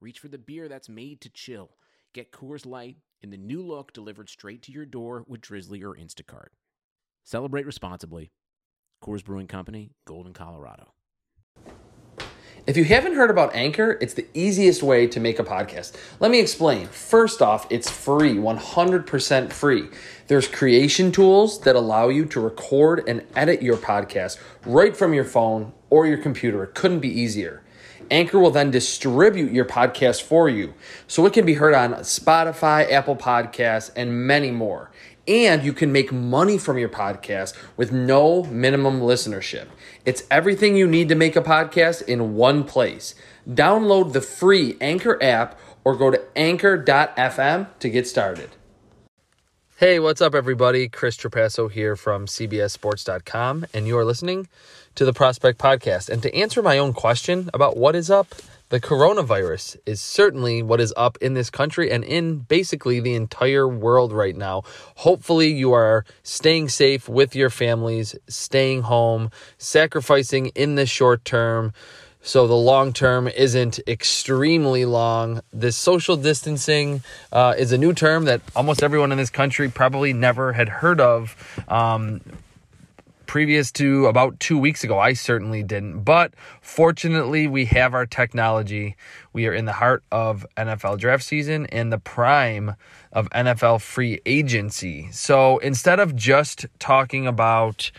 reach for the beer that's made to chill. Get Coors Light in the new look delivered straight to your door with Drizzly or Instacart. Celebrate responsibly. Coors Brewing Company, Golden, Colorado. If you haven't heard about Anchor, it's the easiest way to make a podcast. Let me explain. First off, it's free, 100% free. There's creation tools that allow you to record and edit your podcast right from your phone or your computer. It couldn't be easier. Anchor will then distribute your podcast for you so it can be heard on Spotify, Apple Podcasts, and many more. And you can make money from your podcast with no minimum listenership. It's everything you need to make a podcast in one place. Download the free Anchor app or go to anchor.fm to get started. Hey, what's up, everybody? Chris Trapasso here from CBSSports.com, and you are listening to the Prospect Podcast. And to answer my own question about what is up, the coronavirus is certainly what is up in this country and in basically the entire world right now. Hopefully, you are staying safe with your families, staying home, sacrificing in the short term so the long term isn't extremely long. This social distancing uh, is a new term that almost everyone in this country probably never had heard of. Um, previous to about two weeks ago. I certainly didn't. But fortunately, we have our technology. We are in the heart of NFL draft season and the prime of NFL free agency. So instead of just talking about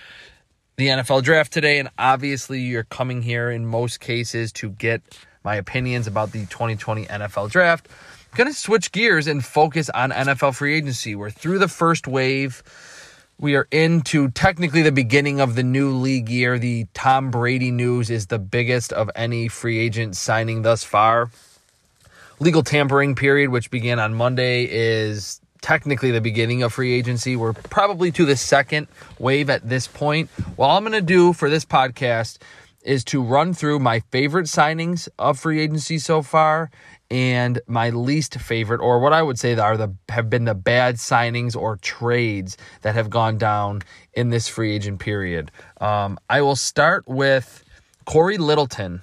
the NFL draft today, and obviously you're coming here in most cases to get my opinions about the 2020 NFL draft. I'm going to switch gears and focus on NFL free agency. We're through the first wave we are into technically the beginning of the new league year. The Tom Brady news is the biggest of any free agent signing thus far. Legal tampering period, which began on Monday, is technically the beginning of free agency. We're probably to the second wave at this point. What I'm going to do for this podcast is to run through my favorite signings of free agency so far and my least favorite, or what I would say are the have been the bad signings or trades that have gone down in this free agent period. Um, I will start with Corey Littleton,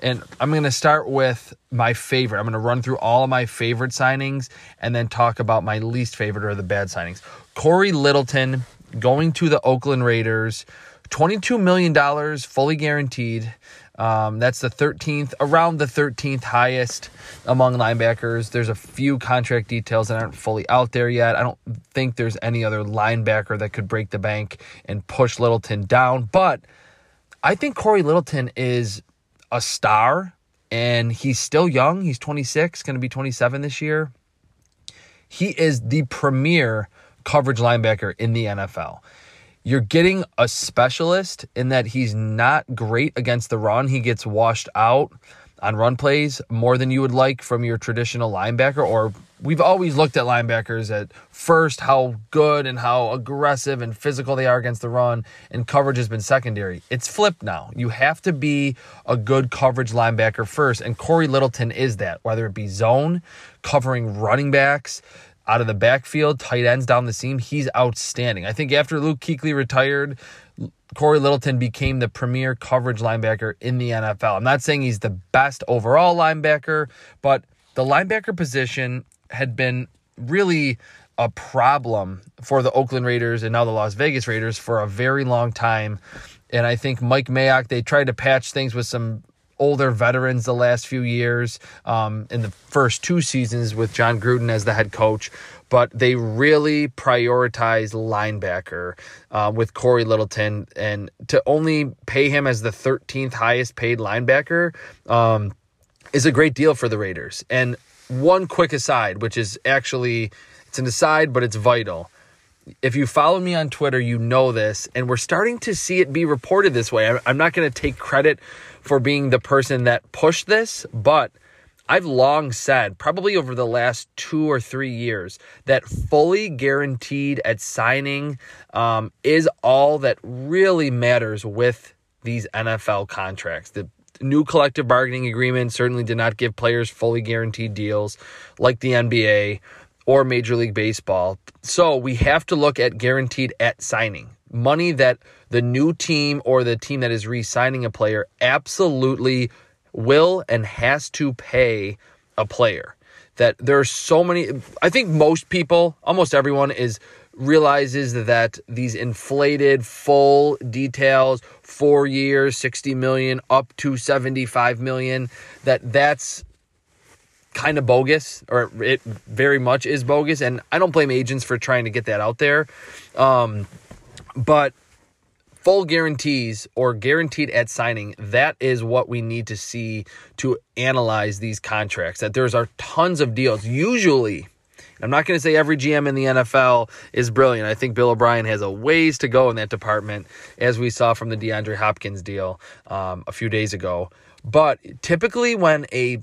and I'm going to start with my favorite. I'm going to run through all of my favorite signings and then talk about my least favorite or the bad signings. Corey Littleton going to the Oakland Raiders, $22 million fully guaranteed. Um, that's the 13th, around the 13th highest among linebackers. There's a few contract details that aren't fully out there yet. I don't think there's any other linebacker that could break the bank and push Littleton down, but I think Corey Littleton is a star and he's still young. He's 26, going to be 27 this year. He is the premier coverage linebacker in the NFL. You're getting a specialist in that he's not great against the run. He gets washed out on run plays more than you would like from your traditional linebacker or we've always looked at linebackers at first how good and how aggressive and physical they are against the run and coverage has been secondary. It's flipped now. You have to be a good coverage linebacker first and corey Littleton is that whether it be zone, covering running backs, out of the backfield, tight ends down the seam, he's outstanding. I think after Luke Kuechly retired, Corey Littleton became the premier coverage linebacker in the NFL. I'm not saying he's the best overall linebacker, but the linebacker position had been really a problem for the Oakland Raiders and now the Las Vegas Raiders for a very long time. And I think Mike Mayock, they tried to patch things with some older veterans the last few years um, in the first two seasons with Jon Gruden as the head coach. But they really prioritize linebacker uh, with Corey Littleton, and to only pay him as the 13th highest paid linebacker um, is a great deal for the Raiders. And one quick aside, which is actually it's an aside, but it's vital if you follow me on Twitter, you know this, and we're starting to see it be reported this way. I'm not going to take credit for being the person that pushed this, but I've long said, probably over the last two or three years, that fully guaranteed at signing um, is all that really matters with these NFL contracts. The new collective bargaining agreement certainly did not give players fully guaranteed deals like the NBA or Major League Baseball. So we have to look at guaranteed at signing. Money that the new team or the team that is re signing a player absolutely will and has to pay a player. That there are so many, I think most people, almost everyone, is realizes that these inflated full details four years 60 million up to 75 million that that's kind of bogus or it very much is bogus and i don't blame agents for trying to get that out there um, but full guarantees or guaranteed at signing that is what we need to see to analyze these contracts that there's are tons of deals usually I'm not going to say every GM in the NFL is brilliant. I think Bill O'Brien has a ways to go in that department, as we saw from the DeAndre Hopkins deal um, a few days ago. But typically, when a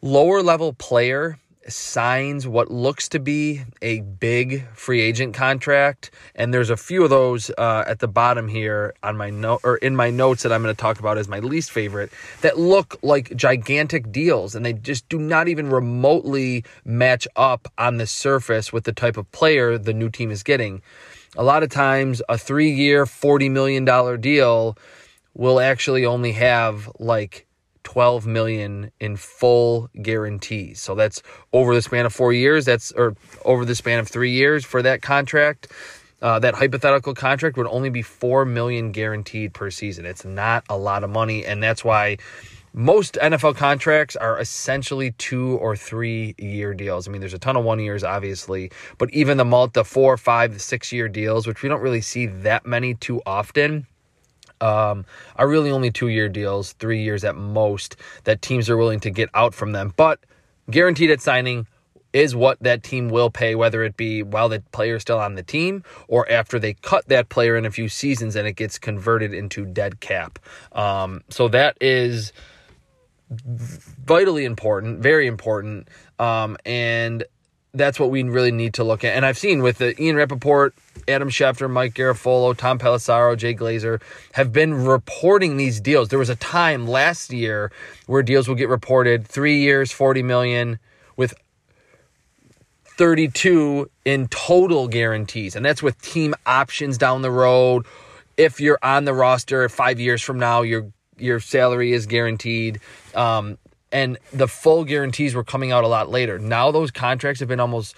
lower level player signs what looks to be a big free agent contract, and there's a few of those uh, at the bottom here on my note or in my notes that I'm going to talk about as my least favorite that look like gigantic deals, and they just do not even remotely match up on the surface with the type of player the new team is getting. A lot of times, a three-year, forty million dollar deal will actually only have like 12 million in full guarantees. So that's over the span of 4 years, that's or over the span of 3 years for that contract. Uh, that hypothetical contract would only be 4 million guaranteed per season. It's not a lot of money and that's why most NFL contracts are essentially two or three year deals. I mean, there's a ton of one years, obviously, but even the multi, four, five, six year deals, which we don't really see that many too often, um, are really only two year deals, three years at most, that teams are willing to get out from them. But guaranteed at signing is what that team will pay, whether it be while the player is still on the team or after they cut that player in a few seasons and it gets converted into dead cap. Um, so that is vitally important, very important. Um, and that's what we really need to look at. And I've seen with the Ian Rapoport, Adam Schefter, Mike Garafolo, Tom Pelissero, Jay Glazer have been reporting these deals. There was a time last year where deals would get reported three years, 40 million with 32 in total guarantees. And that's with team options down the road. If you're on the roster five years from now, your your salary is guaranteed. Um, and the full guarantees were coming out a lot later. Now those contracts have been almost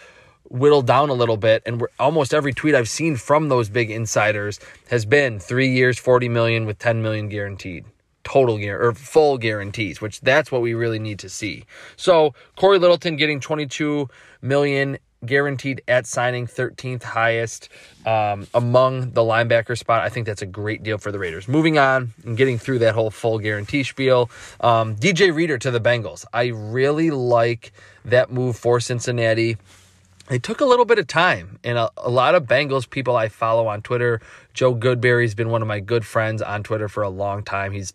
whittled down a little bit, and almost every tweet I've seen from those big insiders has been three years, forty million with ten million guaranteed total gear or full guarantees, which that's what we really need to see. So Corey Littleton getting 22 million guaranteed at signing, 13th highest um, among the linebacker spot. I think that's a great deal for the Raiders. Moving on and getting through that whole full guarantee spiel, um, DJ Reader to the Bengals. I really like that move for Cincinnati. It took a little bit of time, and a, a lot of Bengals people I follow on Twitter. Joe Goodberry's been one of my good friends on Twitter for a long time. He's,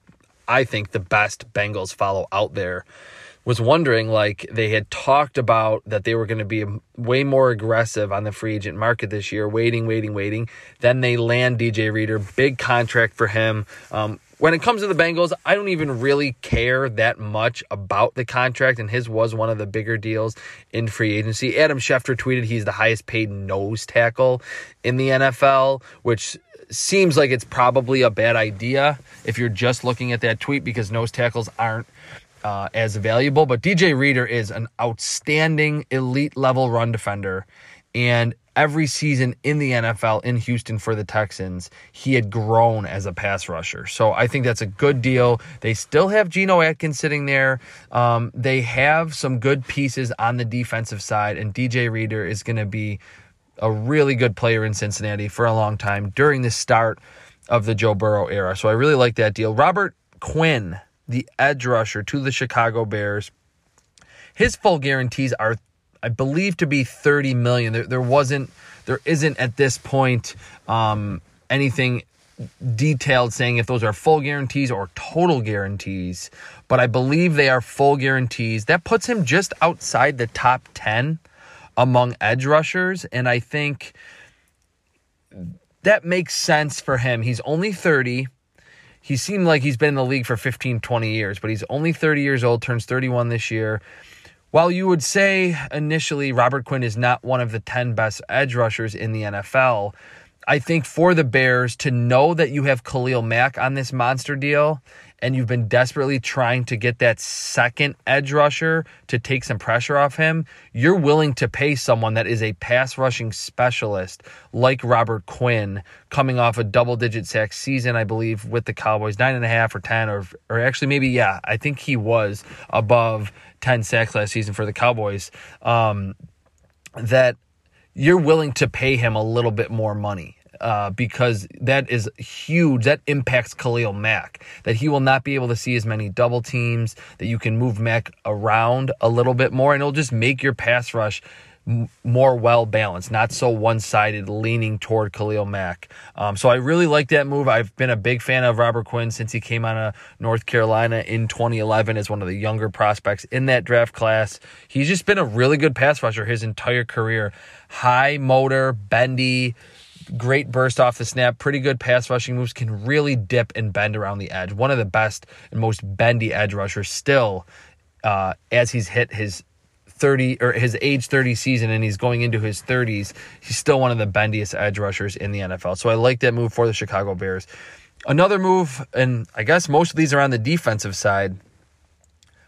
I think, the best Bengals follow out there was wondering like they had talked about that they were going to be way more aggressive on the free agent market this year, waiting, waiting, waiting. Then they land DJ Reader, big contract for him. Um, when it comes to the Bengals, I don't even really care that much about the contract, and his was one of the bigger deals in free agency. Adam Schefter tweeted he's the highest paid nose tackle in the NFL, which seems like it's probably a bad idea if you're just looking at that tweet because nose tackles aren't uh, as valuable. But DJ Reader is an outstanding elite level run defender. And every season in the NFL in Houston for the Texans, he had grown as a pass rusher. So I think that's a good deal. They still have Geno Atkins sitting there. Um, they have some good pieces on the defensive side, and DJ Reader is going to be a really good player in Cincinnati for a long time during the start of the Joe Burrow era. So I really like that deal. Robert Quinn the edge rusher to the Chicago Bears. His full guarantees are, I believe, to be 30 million. There, there wasn't, there isn't at this point um, anything detailed saying if those are full guarantees or total guarantees, but I believe they are full guarantees. That puts him just outside the top 10 among edge rushers. And I think that makes sense for him. He's only 30. He seemed like he's been in the league for 15, 20 years, but he's only 30 years old, turns 31 this year. While you would say initially Robert Quinn is not one of the 10 best edge rushers in the NFL, I think for the Bears to know that you have Khalil Mack on this monster deal and you've been desperately trying to get that second edge rusher to take some pressure off him, you're willing to pay someone that is a pass rushing specialist like Robert Quinn coming off a double digit sack season, I believe, with the Cowboys, nine and a half or 10, or, or actually maybe, yeah, I think he was above 10 sacks last season for the Cowboys. Um, that you're willing to pay him a little bit more money uh, because that is huge. That impacts Khalil Mack. That he will not be able to see as many double teams. That you can move Mack around a little bit more, and it'll just make your pass rush more well balanced, not so one sided, leaning toward Khalil Mack. Um, so I really like that move. I've been a big fan of Robert Quinn since he came out of North Carolina in 2011 as one of the younger prospects in that draft class. He's just been a really good pass rusher his entire career. High motor, bendy, great burst off the snap, pretty good pass rushing moves, can really dip and bend around the edge. One of the best and most bendy edge rushers still uh, as he's hit his 30 or his age 30 season and he's going into his 30s. He's still one of the bendiest edge rushers in the NFL. So I like that move for the Chicago Bears. Another move, and I guess most of these are on the defensive side.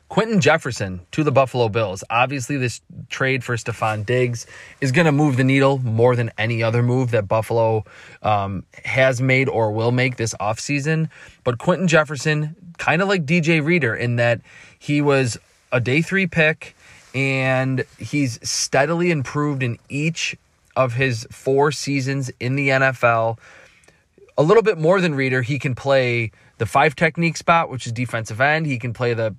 Quinton Jefferson to the Buffalo Bills. Obviously, this trade for Stefon Diggs is going to move the needle more than any other move that Buffalo um, has made or will make this offseason. But Quinton Jefferson, kind of like DJ Reader, in that he was a day three pick and he's steadily improved in each of his four seasons in the NFL. A little bit more than Reader, he can play the five technique spot, which is defensive end. He can play the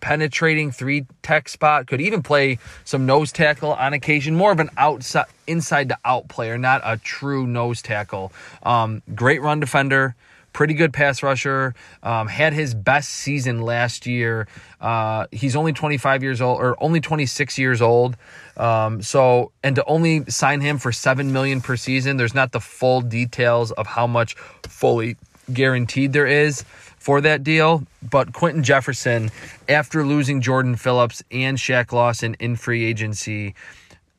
penetrating three tech spot, could even play some nose tackle on occasion, more of an outside inside to out player, not a true nose tackle. Um, great run defender, pretty good pass rusher. Um, had his best season last year. Uh, he's only 25 years old or only 26 years old. Um, so and to only sign him for seven million per season, there's not the full details of how much fully guaranteed there is for that deal. But Quinton Jefferson, after losing Jordan Phillips and Shaq Lawson in free agency,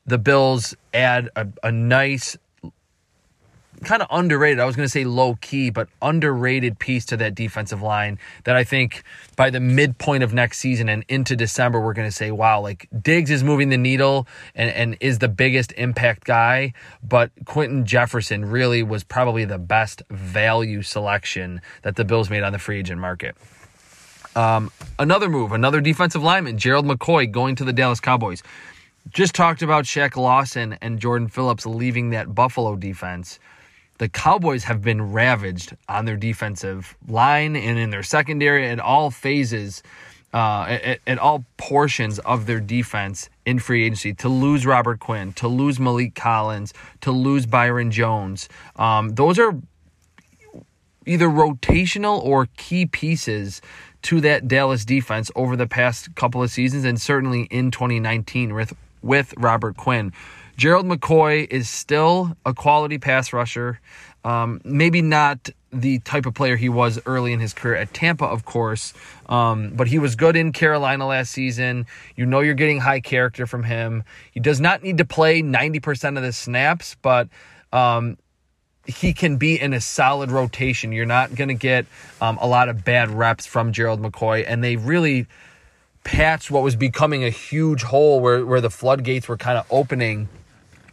the Bills add a, a nice kind of underrated. I was going to say low key, but underrated piece to that defensive line that I think by the midpoint of next season and into December, we're going to say, wow, like Diggs is moving the needle and, and is the biggest impact guy. But Quinton Jefferson really was probably the best value selection that the Bills made on the free agent market. Um, another move, another defensive lineman, Gerald McCoy, going to the Dallas Cowboys. Just talked about Shaq Lawson and Jordan Phillips leaving that Buffalo defense the Cowboys have been ravaged on their defensive line and in their secondary at all phases, uh, at, at, all portions of their defense in free agency. To lose Robert Quinn, to lose Maliek Collins, to lose Byron Jones, um, those are either rotational or key pieces to that Dallas defense over the past couple of seasons, and certainly in 2019 with with Robert Quinn. Gerald McCoy is still a quality pass rusher. Um, maybe not the type of player he was early in his career at Tampa, of course, um, but he was good in Carolina last season. You know you're getting high character from him. He does not need to play 90% of the snaps, but um, he can be in a solid rotation. You're not going to get um, a lot of bad reps from Gerald McCoy, and they really patched what was becoming a huge hole where, where the floodgates were kind of opening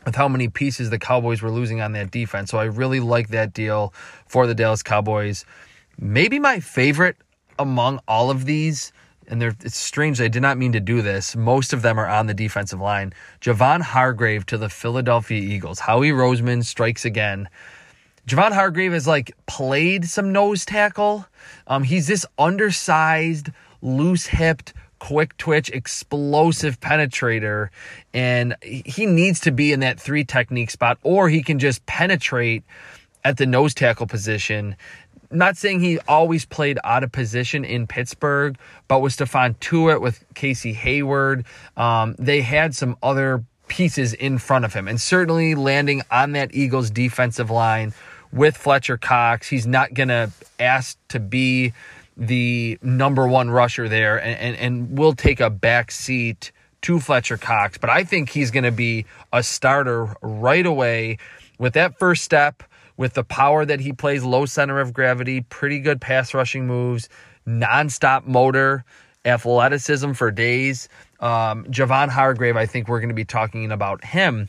with how many pieces the Cowboys were losing on that defense. So I really like that deal for the Dallas Cowboys. Maybe my favorite among all of these, and it's strange, I did not mean to do this. Most of them are on the defensive line. Javon Hargrave to the Philadelphia Eagles. Howie Roseman strikes again. Javon Hargrave has like played some nose tackle. Um, he's this undersized, loose hipped, quick twitch, explosive penetrator. And he needs to be in that three technique spot, or he can just penetrate at the nose tackle position. Not saying he always played out of position in Pittsburgh, but with Stephon Tuitt, with Casey Hayward, um, they had some other pieces in front of him. And certainly landing on that Eagles defensive line with Fletcher Cox, he's not going to ask to be the number one rusher there and, and, and will take a back seat to Fletcher Cox. But I think he's going to be a starter right away with that first step, with the power that he plays, low center of gravity, pretty good pass rushing moves, nonstop motor, athleticism for days. Um, Javon Hargrave, I think we're going to be talking about him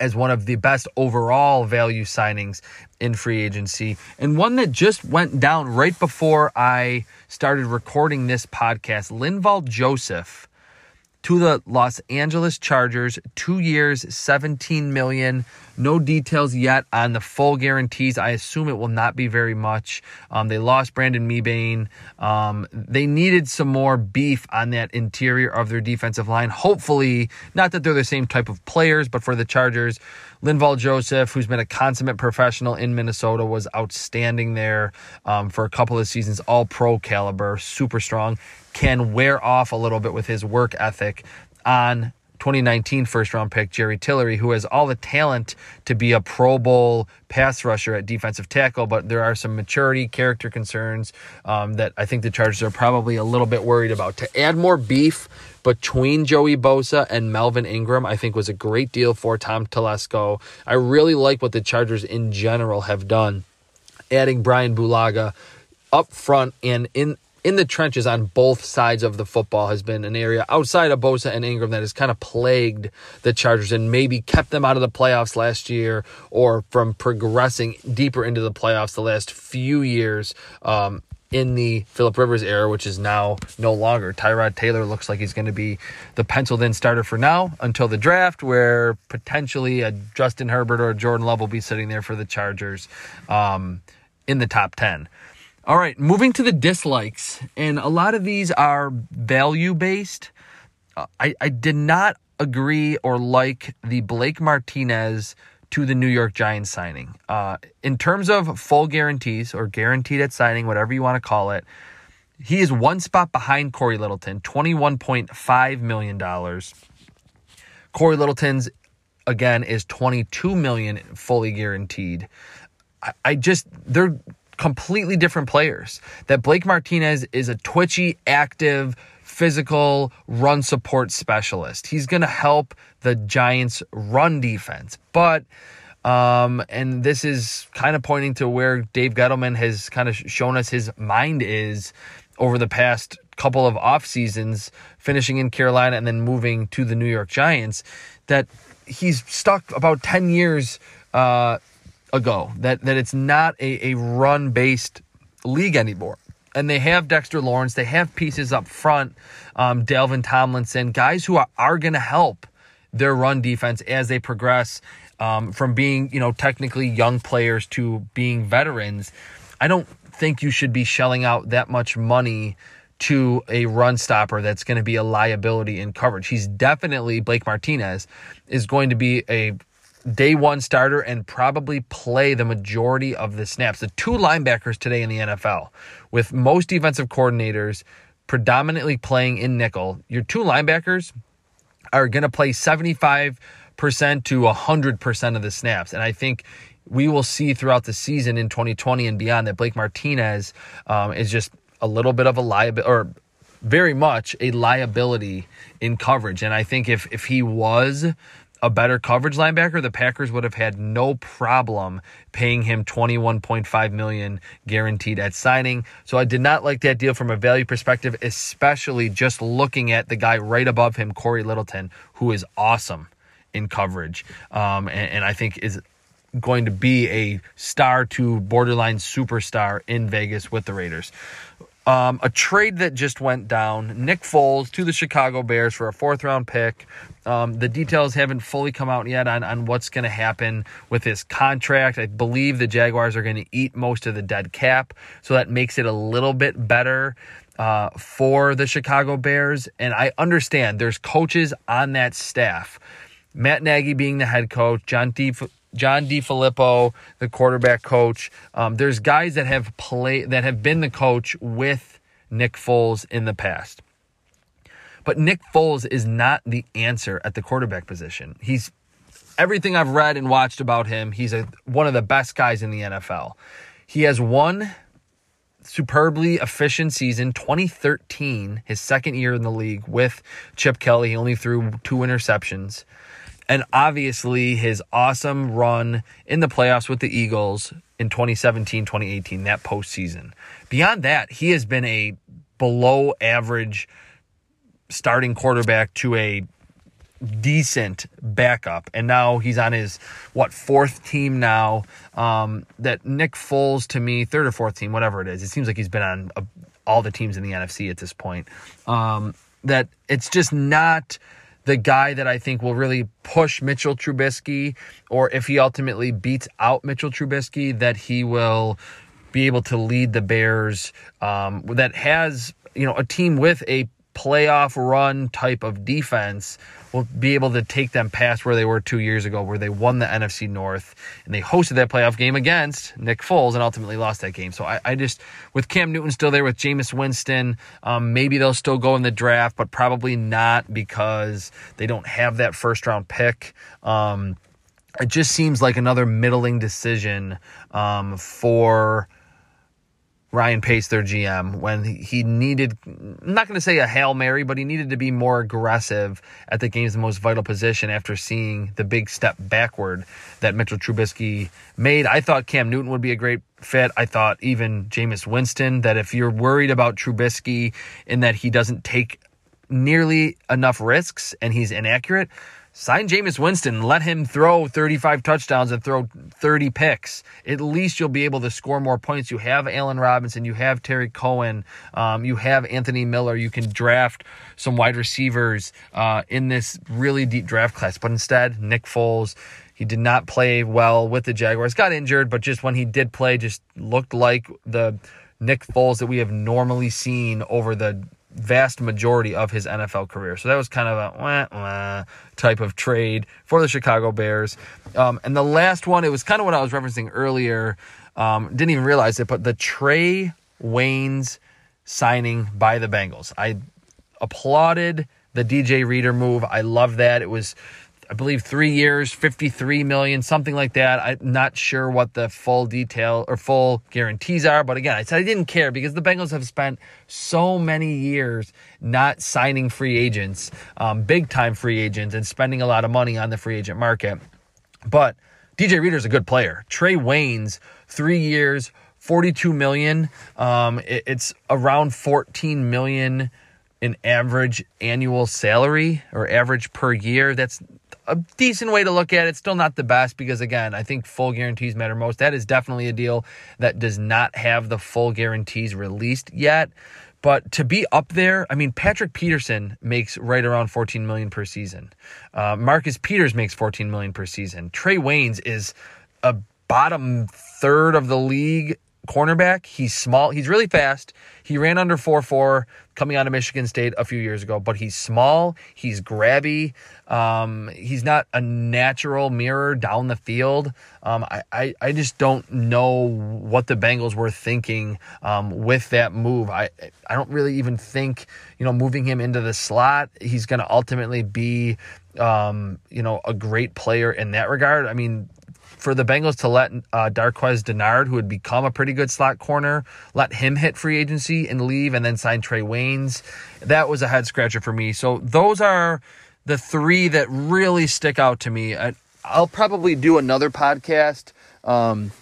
as one of the best overall value signings in free agency and one that just went down right before I started recording this podcast. Linval Joseph to the Los Angeles Chargers, two years, 17 million. No details yet on the full guarantees. I assume it will not be very much. Um, they lost Brandon Mebane. Um, they needed some more beef on that interior of their defensive line. Hopefully, not that they're the same type of players, but for the Chargers, Linval Joseph, who's been a consummate professional in Minnesota, was outstanding there um, for a couple of seasons, all pro caliber, super strong can wear off a little bit with his work ethic on 2019 first round pick Jerry Tillery, who has all the talent to be a Pro Bowl pass rusher at defensive tackle, but there are some maturity, character concerns um, that I think the Chargers are probably a little bit worried about. To add more beef between Joey Bosa and Melvin Ingram, I think was a great deal for Tom Telesco. I really like what the Chargers in general have done, adding Brian Bulaga up front and in in the trenches on both sides of the football has been an area outside of Bosa and Ingram that has kind of plagued the Chargers and maybe kept them out of the playoffs last year or from progressing deeper into the playoffs the last few years. Um, in the Philip Rivers era, which is now no longer. Tyrod Taylor looks like he's going to be the penciled in starter for now until the draft, where potentially a Justin Herbert or a Jordan Love will be sitting there for the Chargers um, in the top 10. All right, moving to the dislikes, and a lot of these are value based. Uh, I, I did not agree or like the Blake Martinez to the New York Giants signing. Uh, in terms of full guarantees or guaranteed at signing, whatever you want to call it, he is one spot behind Corey Littleton, $21.5 million. Corey Littleton's, again, is 22 million fully guaranteed. I, I just, they're completely different players. That Blake Martinez is a twitchy, active, physical run support specialist. He's going to help the Giants run defense. But um, and this is kind of pointing to where Dave Gettleman has kind of shown us his mind is over the past couple of off seasons, finishing in Carolina and then moving to the New York Giants, that he's stuck about 10 years uh, ago that that it's not a, a run based league anymore. And they have Dexter Lawrence, they have pieces up front, um, Dalvin Tomlinson, guys who are, are going to help their run defense as they progress um, from being, you know, technically young players to being veterans. I don't think you should be shelling out that much money to a run stopper that's going to be a liability in coverage. He's definitely Blake Martinez is going to be a day one starter and probably play the majority of the snaps. The two linebackers today in the NFL, with most defensive coordinators predominantly playing in nickel, your two linebackers are going to play 75% to 100% of the snaps. And I think we will see throughout the season in 2020 and beyond that Blake Martinez um, is just a little bit of a liability or very much a liability in coverage. And I think if if he was a better coverage linebacker, the Packers would have had no problem paying him 21.5 million guaranteed at signing. So I did not like that deal from a value perspective, especially just looking at the guy right above him, Corey Littleton, who is awesome in coverage, um, and, and I think is going to be a star to borderline superstar in Vegas with the Raiders. Um, a trade that just went down. Nick Foles to the Chicago Bears for a fourth round pick. Um, the details haven't fully come out yet on, on what's going to happen with his contract. I believe the Jaguars are going to eat most of the dead cap, so that makes it a little bit better uh, for the Chicago Bears. And I understand there's coaches on that staff. Matt Nagy being the head coach, John, D- John DeFilippo, the quarterback coach. Um, there's guys that have played that have been the coach with Nick Foles in the past. But Nick Foles is not the answer at the quarterback position. He's everything I've read and watched about him, he's a, one of the best guys in the NFL. He has one superbly efficient season 2013 his second year in the league with chip kelly he only threw two interceptions and obviously his awesome run in the playoffs with the eagles in 2017 2018 that postseason beyond that he has been a below average starting quarterback to a decent backup, and now he's on his what fourth team now. Um, that Nick Foles to me, third or fourth team, whatever it is. It seems like he's been on a, all the teams in the NFC at this point. Um, that it's just not the guy that I think will really push Mitchell Trubisky, or if he ultimately beats out Mitchell Trubisky, that he will be able to lead the Bears. Um, that has you know a team with a playoff run type of defense will be able to take them past where they were two years ago, where they won the NFC North and they hosted that playoff game against Nick Foles and ultimately lost that game. So I, I just, with Cam Newton still there, with Jameis Winston, um, maybe they'll still go in the draft, but probably not because they don't have that first round pick. Um, it just seems like another middling decision um, for Ryan Pace, their GM, when he needed, I'm not going to say a Hail Mary, but he needed to be more aggressive at the game's most vital position after seeing the big step backward that Mitchell Trubisky made. I thought Cam Newton would be a great fit. I thought even Jameis Winston, that if you're worried about Trubisky in that he doesn't take nearly enough risks and he's inaccurate, Sign Jameis Winston, let him throw 35 touchdowns and throw 30 picks. At least you'll be able to score more points. You have Allen Robinson, you have Tarik Cohen, um, you have Anthony Miller. You can draft some wide receivers uh, in this really deep draft class. But instead, Nick Foles, he did not play well with the Jaguars. Got injured, but just when he did play, just looked like the Nick Foles that we have normally seen over the vast majority of his NFL career. So that was kind of a wah, wah type of trade for the Chicago Bears. Um, and the last one, it was kind of what I was referencing earlier. Um, didn't even realize it, but the Trae Waynes signing by the Bengals. I applauded the DJ Reader move. I love that. It was I believe three years, 53 million, something like that. I'm not sure what the full detail or full guarantees are, but again, I said I didn't care because the Bengals have spent so many years not signing free agents, um, big time free agents, and spending a lot of money on the free agent market. But DJ Reader's a good player. Trae Waynes, three years, 42 million. Um, it, it's around 14 million in average annual salary or average per year. That's a decent way to look at it. Still not the best because, again, I think full guarantees matter most. That is definitely a deal that does not have the full guarantees released yet. But to be up there, I mean, Patrick Peterson makes right around 14 million per season. Uh, Marcus Peters makes 14 million per season. Trae Waynes is a bottom third of the league cornerback. He's small. He's really fast. He ran under 4 4 coming out of Michigan State a few years ago, but he's small. He's grabby. Um, he's not a natural mirror down the field. Um, I, I, I, just don't know what the Bengals were thinking um, with that move. I, I don't really even think, you know, moving him into the slot, he's going to ultimately be, um, you know, a great player in that regard. I mean, for the Bengals to let uh, Darqueze Dennard, who had become a pretty good slot corner, let him hit free agency and leave and then sign Trae Waynes. That was a head scratcher for me. So those are the three that really stick out to me. I, will probably do another podcast um,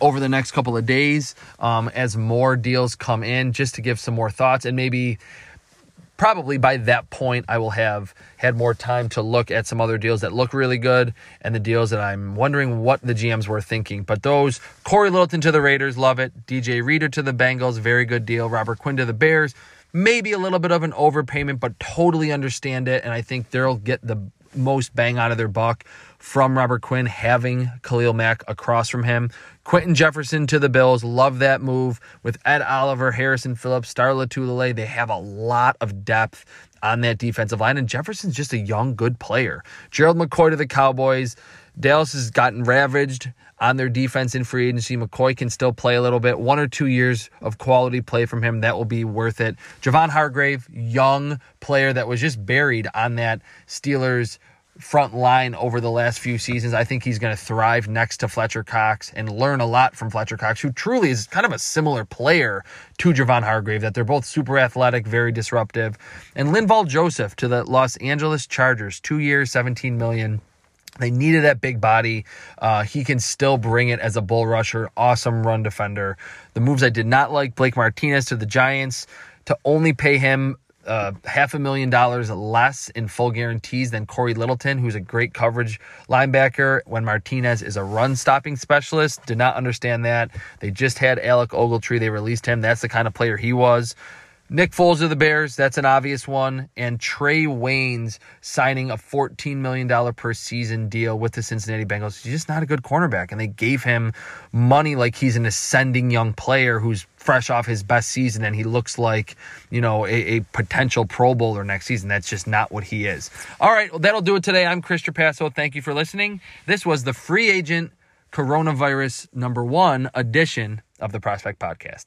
over the next couple of days um, as more deals come in, just to give some more thoughts and maybe probably by that point I will have had more time to look at some other deals that look really good and the deals that I'm wondering what the GMs were thinking. But those Corey Littleton to the Raiders, love it. DJ Reader to the Bengals, very good deal. Robert Quinn to the Bears, maybe a little bit of an overpayment, but totally understand it. And I think they'll get the most bang out of their buck from Robert Quinn having Khalil Mack across from him. Quinton Jefferson to the Bills. Love that move with Ed Oliver, Harrison Phillips, Star Lotulelei. They have a lot of depth on that defensive line, and Jefferson's just a young, good player. Gerald McCoy to the Cowboys. Dallas has gotten ravaged on their defense in free agency. McCoy can still play a little bit. One or two years of quality play from him, that will be worth it. Javon Hargrave, young player that was just buried on that Steelers front line over the last few seasons. I think he's going to thrive next to Fletcher Cox and learn a lot from Fletcher Cox, who truly is kind of a similar player to Javon Hargrave, that they're both super athletic, very disruptive. And Linval Joseph to the Los Angeles Chargers, two years, 17 million. They needed that big body. Uh, he can still bring it as a bull rusher. Awesome run defender. The moves I did not like Blake Martinez to the Giants to only pay him uh, half a million dollars less in full guarantees than Corey Littleton, who's a great coverage linebacker, when Martinez is a run stopping specialist. Did not understand that. They just had Alec Ogletree. They released him. That's the kind of player he was. Nick Foles of the Bears, that's an obvious one. And Trae Waynes signing a $14 million per season deal with the Cincinnati Bengals. He's just not a good cornerback. And they gave him money like he's an ascending young player who's fresh off his best season and he looks like, you know, a, a potential Pro Bowler next season. That's just not what he is. All right, well, that'll do it today. I'm Chris Trapasso. Thank you for listening. This was the free agent coronavirus number one edition of the Prospect Podcast.